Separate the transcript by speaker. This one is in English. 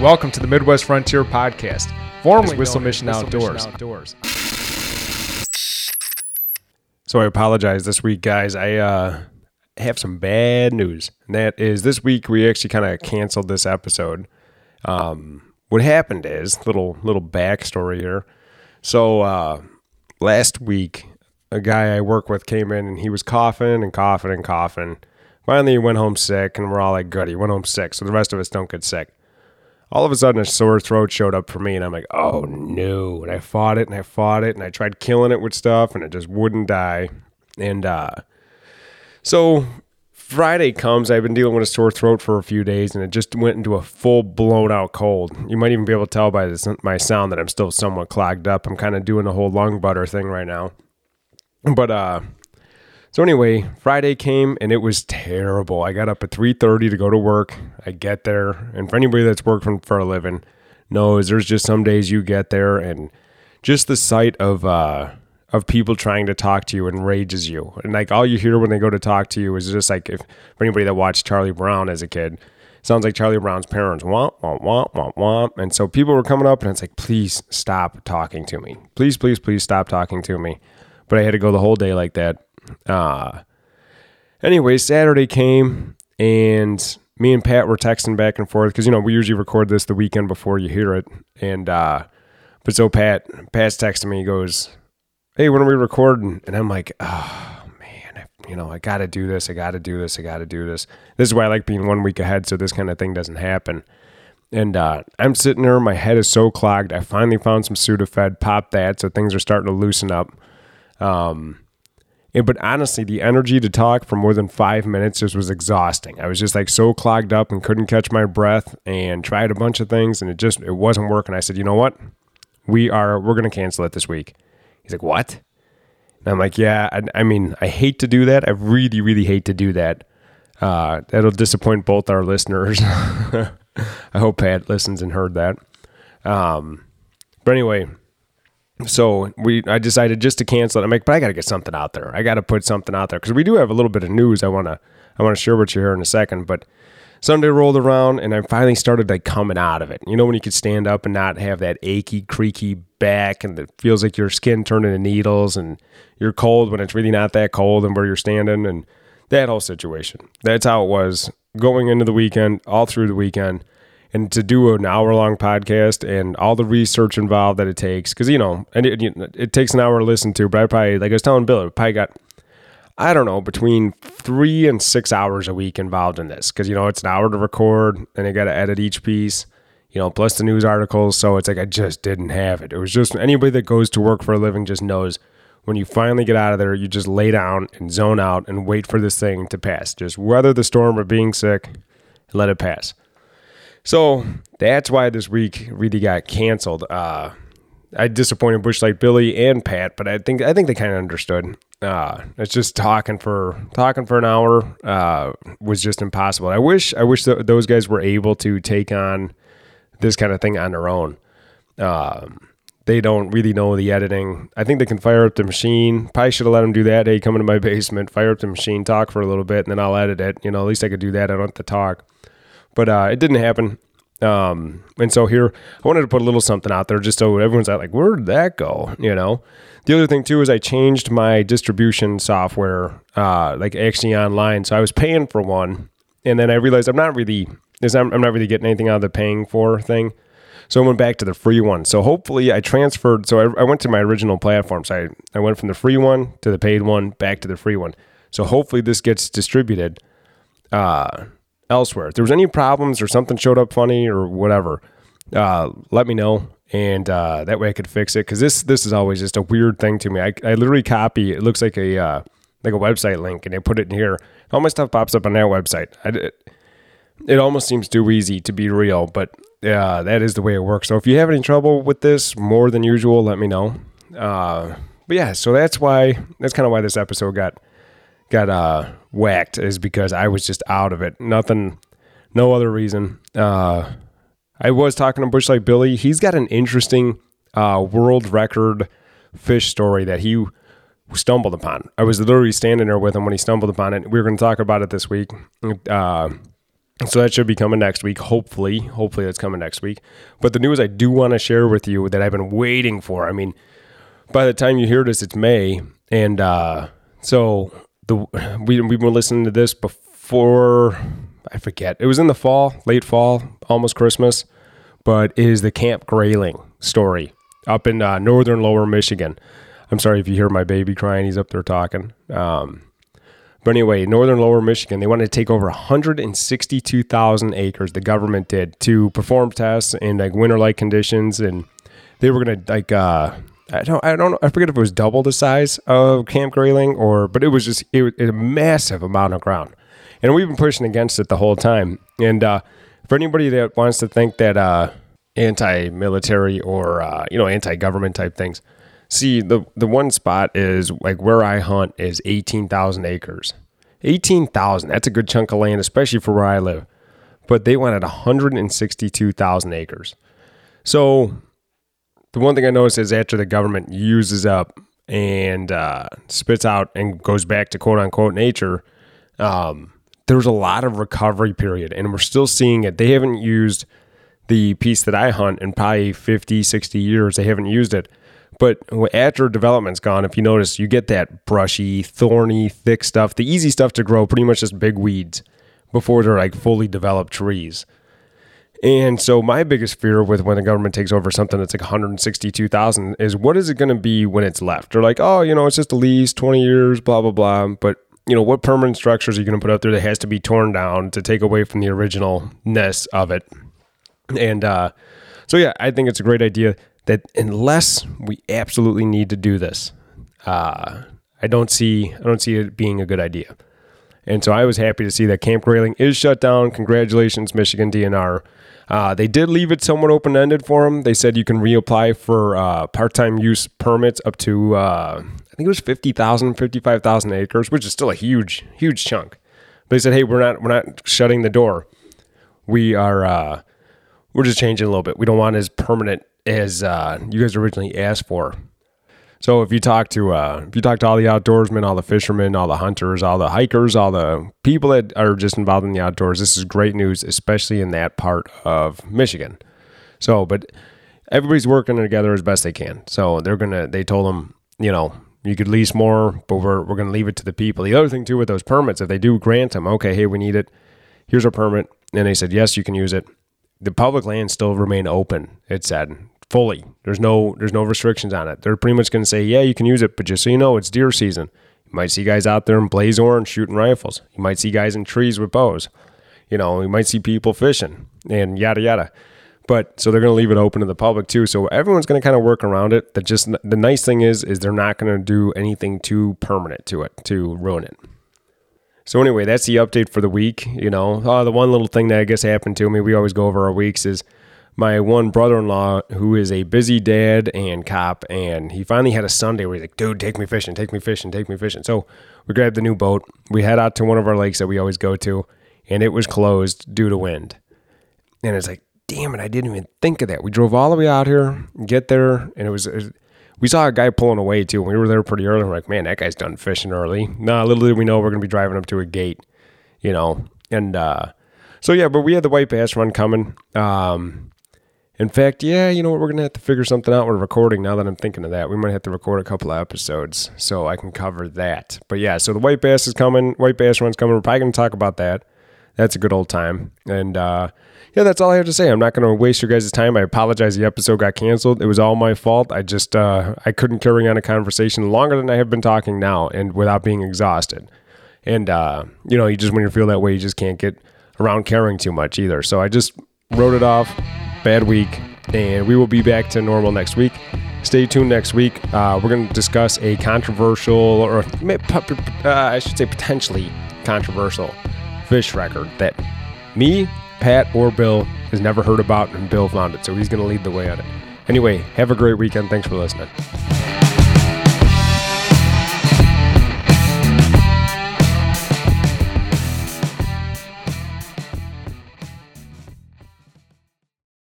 Speaker 1: Welcome to the Midwest Frontier Podcast, formerly Whistle Mission Outdoors. Outdoors. So I apologize this week, guys. I uh, have some bad news. And that is this week we actually kind of canceled this episode. Um, what happened is little little backstory here. So uh, last week, a guy I work with came in and he was coughing and coughing and coughing. Finally, he went home sick, and we're all like, "Good." He went home sick, so the rest of us don't get sick all of a sudden a sore throat showed up for me and I'm like, oh no. And I fought it and I fought it and I tried killing it with stuff and it just wouldn't die. And uh, so Friday comes, I've been dealing with a sore throat for a few days and it just went into a full blown out cold. You might even be able to tell by this, my sound that I'm still somewhat clogged up. I'm kind of doing the whole lung butter thing right now. But uh so anyway, Friday came and it was terrible. I got up at 3:30 to go to work. I get there, and for anybody that's working for a living knows there's just some days you get there and just the sight of uh of people trying to talk to you enrages you. And like all you hear when they go to talk to you is just like if for anybody that watched Charlie Brown as a kid, sounds like Charlie Brown's parents womp womp womp womp womp. And so people were coming up and it's like, please stop talking to me. Please, please, please stop talking to me. But I had to go the whole day like that uh, anyway, Saturday came and me and Pat were texting back and forth because you know we usually record this the weekend before you hear it. And uh, but so Pat Pat's texting me. He goes, "Hey, when are we recording?" And I'm like, "Oh man, I, you know I got to do this. I got to do this. I got to do this. This is why I like being one week ahead, so this kind of thing doesn't happen." And uh, I'm sitting there, my head is so clogged. I finally found some Sudafed, popped that, so things are starting to loosen up. Um, but honestly, the energy to talk for more than five minutes just was exhausting. I was just like so clogged up and couldn't catch my breath and tried a bunch of things and it just it wasn't working. I said, you know what? We are we're gonna cancel it this week. He's like, what? And I'm like, yeah. I, I mean, I hate to do that. I really, really hate to do that. Uh, that'll disappoint both our listeners. I hope Pat listens and heard that. Um, but anyway, so we I decided just to cancel it. I'm like, but I got to get something out there. I got to put something out there because we do have a little bit of news. I want to I want to share with you here in a second. But Sunday rolled around and I finally started like coming out of it. You know when you could stand up and not have that achy, creaky back and it feels like your skin turning to needles and you're cold when it's really not that cold and where you're standing and that whole situation. That's how it was going into the weekend, all through the weekend and to do an hour long podcast and all the research involved that it takes because you know and it, it, takes an hour to listen to but i probably like i was telling bill i probably got i don't know between three and six hours a week involved in this because you know it's an hour to record and i got to edit each piece you know plus the news articles so it's like i just didn't have it. It was just anybody that goes to work for a living just knows when you finally get out of there you just lay down and zone out and wait for this thing to pass. Just weather the storm of being sick let it pass so that's why this week really got canceled. Uh, I disappointed Busch Light Billy and Pat, but I think I think they kind of understood. Uh, it's just talking for talking for an hour uh, was just impossible. I wish I wish th- those guys were able to take on this kind of thing on their own. Um, they don't really know the editing. I think they can fire up the machine. Probably should have let them do that. Hey, come into my basement, fire up the machine, talk for a little bit, and then I'll edit it. You know, at least I could do that. I don't have to talk but uh, it didn't happen. Um, and so here, I wanted to put a little something out there just so everyone's like, where did that go? You know, the other thing too is I changed my distribution software, uh, like actually online. So I was paying for one, and then I realized I'm not really, I'm not really getting anything out of the paying for thing. So I went back to the free one. So hopefully I transferred. So I, I went to my original platform. So I, I went from the free one to the paid one back to the free one. So hopefully this gets distributed. Uh, elsewhere. If there was any problems or something showed up funny or whatever, uh, let me know. And uh, that way I could fix it because this this is always just a weird thing to me. I, I literally copy it looks like a uh, like a website link and I put it in here. All my stuff pops up on that website. I, it, it almost seems too easy to be real, but uh, that is the way it works. So if you have any trouble with this more than usual, let me know. Uh, but yeah, so that's why that's kind of why this episode got got uh, whacked is because I was just out of it. Nothing, no other reason. Uh, I was talking to Busch Light Billy. He's got an interesting uh, world record fish story that he stumbled upon. I was literally standing there with him when he stumbled upon it. We were going to talk about it this week. Uh, So that should be coming next week. Hopefully, hopefully that's coming next week. But the news I do want to share with you that I've been waiting for. I mean, by the time you hear this, it's May, and uh, so the we we've been listening to this before. I forget. It was in the fall, late fall, almost Christmas. But is the Camp Grayling story up in uh, northern Lower Michigan? I'm sorry if you hear my baby crying. He's up there talking. Um, but anyway, northern lower Michigan, they wanted to take over 162,000 acres, the government did, to perform tests in like winter like conditions. And they were going to, like, uh, I don't, I don't know, I forget if it was double the size of Camp Grayling or, but it was just it, was a massive amount of ground. And we've been pushing against it the whole time. And uh, for anybody that wants to think that uh, anti military or, uh, you know, anti government type things, See, the the one spot is like where I hunt is 18,000 acres. 18,000, that's a good chunk of land, especially for where I live. But they wanted 162,000 acres. So the one thing I noticed is after the government uses up and uh, spits out and goes back to quote unquote nature, um, there's a lot of recovery period. And we're still seeing it. They haven't used the piece that I hunt in probably 50, 60 years. They haven't used it. But after development's gone, if you notice, you get that brushy, thorny, thick stuff. The easy stuff to grow, pretty much just big weeds before they're like fully developed trees. And so my biggest fear with when the government takes over something that's like 162,000 is what is it going to be when it's left? They're like, oh, you know, it's just a lease, 20 years, blah, blah, blah. But, you know, what permanent structures are you going to put out there that has to be torn down to take away from the originalness of it? And uh, so, yeah, I think it's a great idea that unless we absolutely need to do this, uh, I don't see I don't see it being a good idea. And so I was happy to see that Camp Grayling is shut down. Congratulations, Michigan DNR. Uh, they did leave it somewhat open ended for them. They said you can reapply for uh, part time use permits up to, uh, I think it was 50,000, 55,000 acres, which is still a huge, huge chunk. But they said, hey, we're not, we're not shutting the door. We are, uh, we're just changing a little bit. We don't want as permanent as uh, you guys originally asked for. So if you talk to uh, if you talk to all the outdoorsmen, all the fishermen, all the hunters, all the hikers, all the people that are just involved in the outdoors, this is great news, especially in that part of Michigan. So, but everybody's working together as best they can. So they're gonna. They told them, you know, you could lease more, but we're we're gonna leave it to the people. The other thing too with those permits, if they do grant them, okay, hey, we need it. Here's our permit, and they said yes, you can use it. The public lands still remain open. It said fully. There's no there's no restrictions on it. They're pretty much going to say, yeah, you can use it, but just so you know, it's deer season. You might see guys out there in blaze orange shooting rifles. You might see guys in trees with bows. You know, you might see people fishing and yada yada. But so they're going to leave it open to the public too. So everyone's going to kind of work around it. That just the nice thing is is they're not going to do anything too permanent to it to ruin it. So anyway, that's the update for the week. You know, uh, the one little thing that I guess happened to me. We always go over our weeks is my one brother-in-law who is a busy dad and cop and he finally had a sunday where he's like dude take me fishing take me fishing take me fishing. So we grabbed the new boat. We head out to one of our lakes that we always go to and it was closed due to wind. And it's like damn it i didn't even think of that. We drove all the way out here get there and it was, it was we saw a guy pulling away too. We were there pretty early. We're like man that guy's done fishing early. Nah little did we know we're to be driving up to a gate you know? And uh so yeah but we had the white bass run coming. Um in fact, yeah, you know what? We're gonna have to figure something out. We're recording now that I'm thinking of that. We might have to record a couple of episodes so I can cover that. But yeah, so the white bass is coming. White bass run's coming. We're probably gonna talk about that. That's a good old time. And uh, yeah, that's all I have to say. I'm not gonna waste your guys' time. I apologize. The episode got canceled. It was all my fault. I just uh, I couldn't carry on a conversation longer than I have been talking now, and without being exhausted. And uh, you know, you just when you feel that way, you just can't get around caring too much either. So I just wrote it off bad week, and we will be back to normal next week. Stay tuned next week. Uh, we're going to discuss a controversial, or uh, I should say potentially controversial fish record that me, Pat, or Bill has never heard about, and Bill found it. So he's going to lead the way on it. Anyway, have a great weekend. Thanks for listening.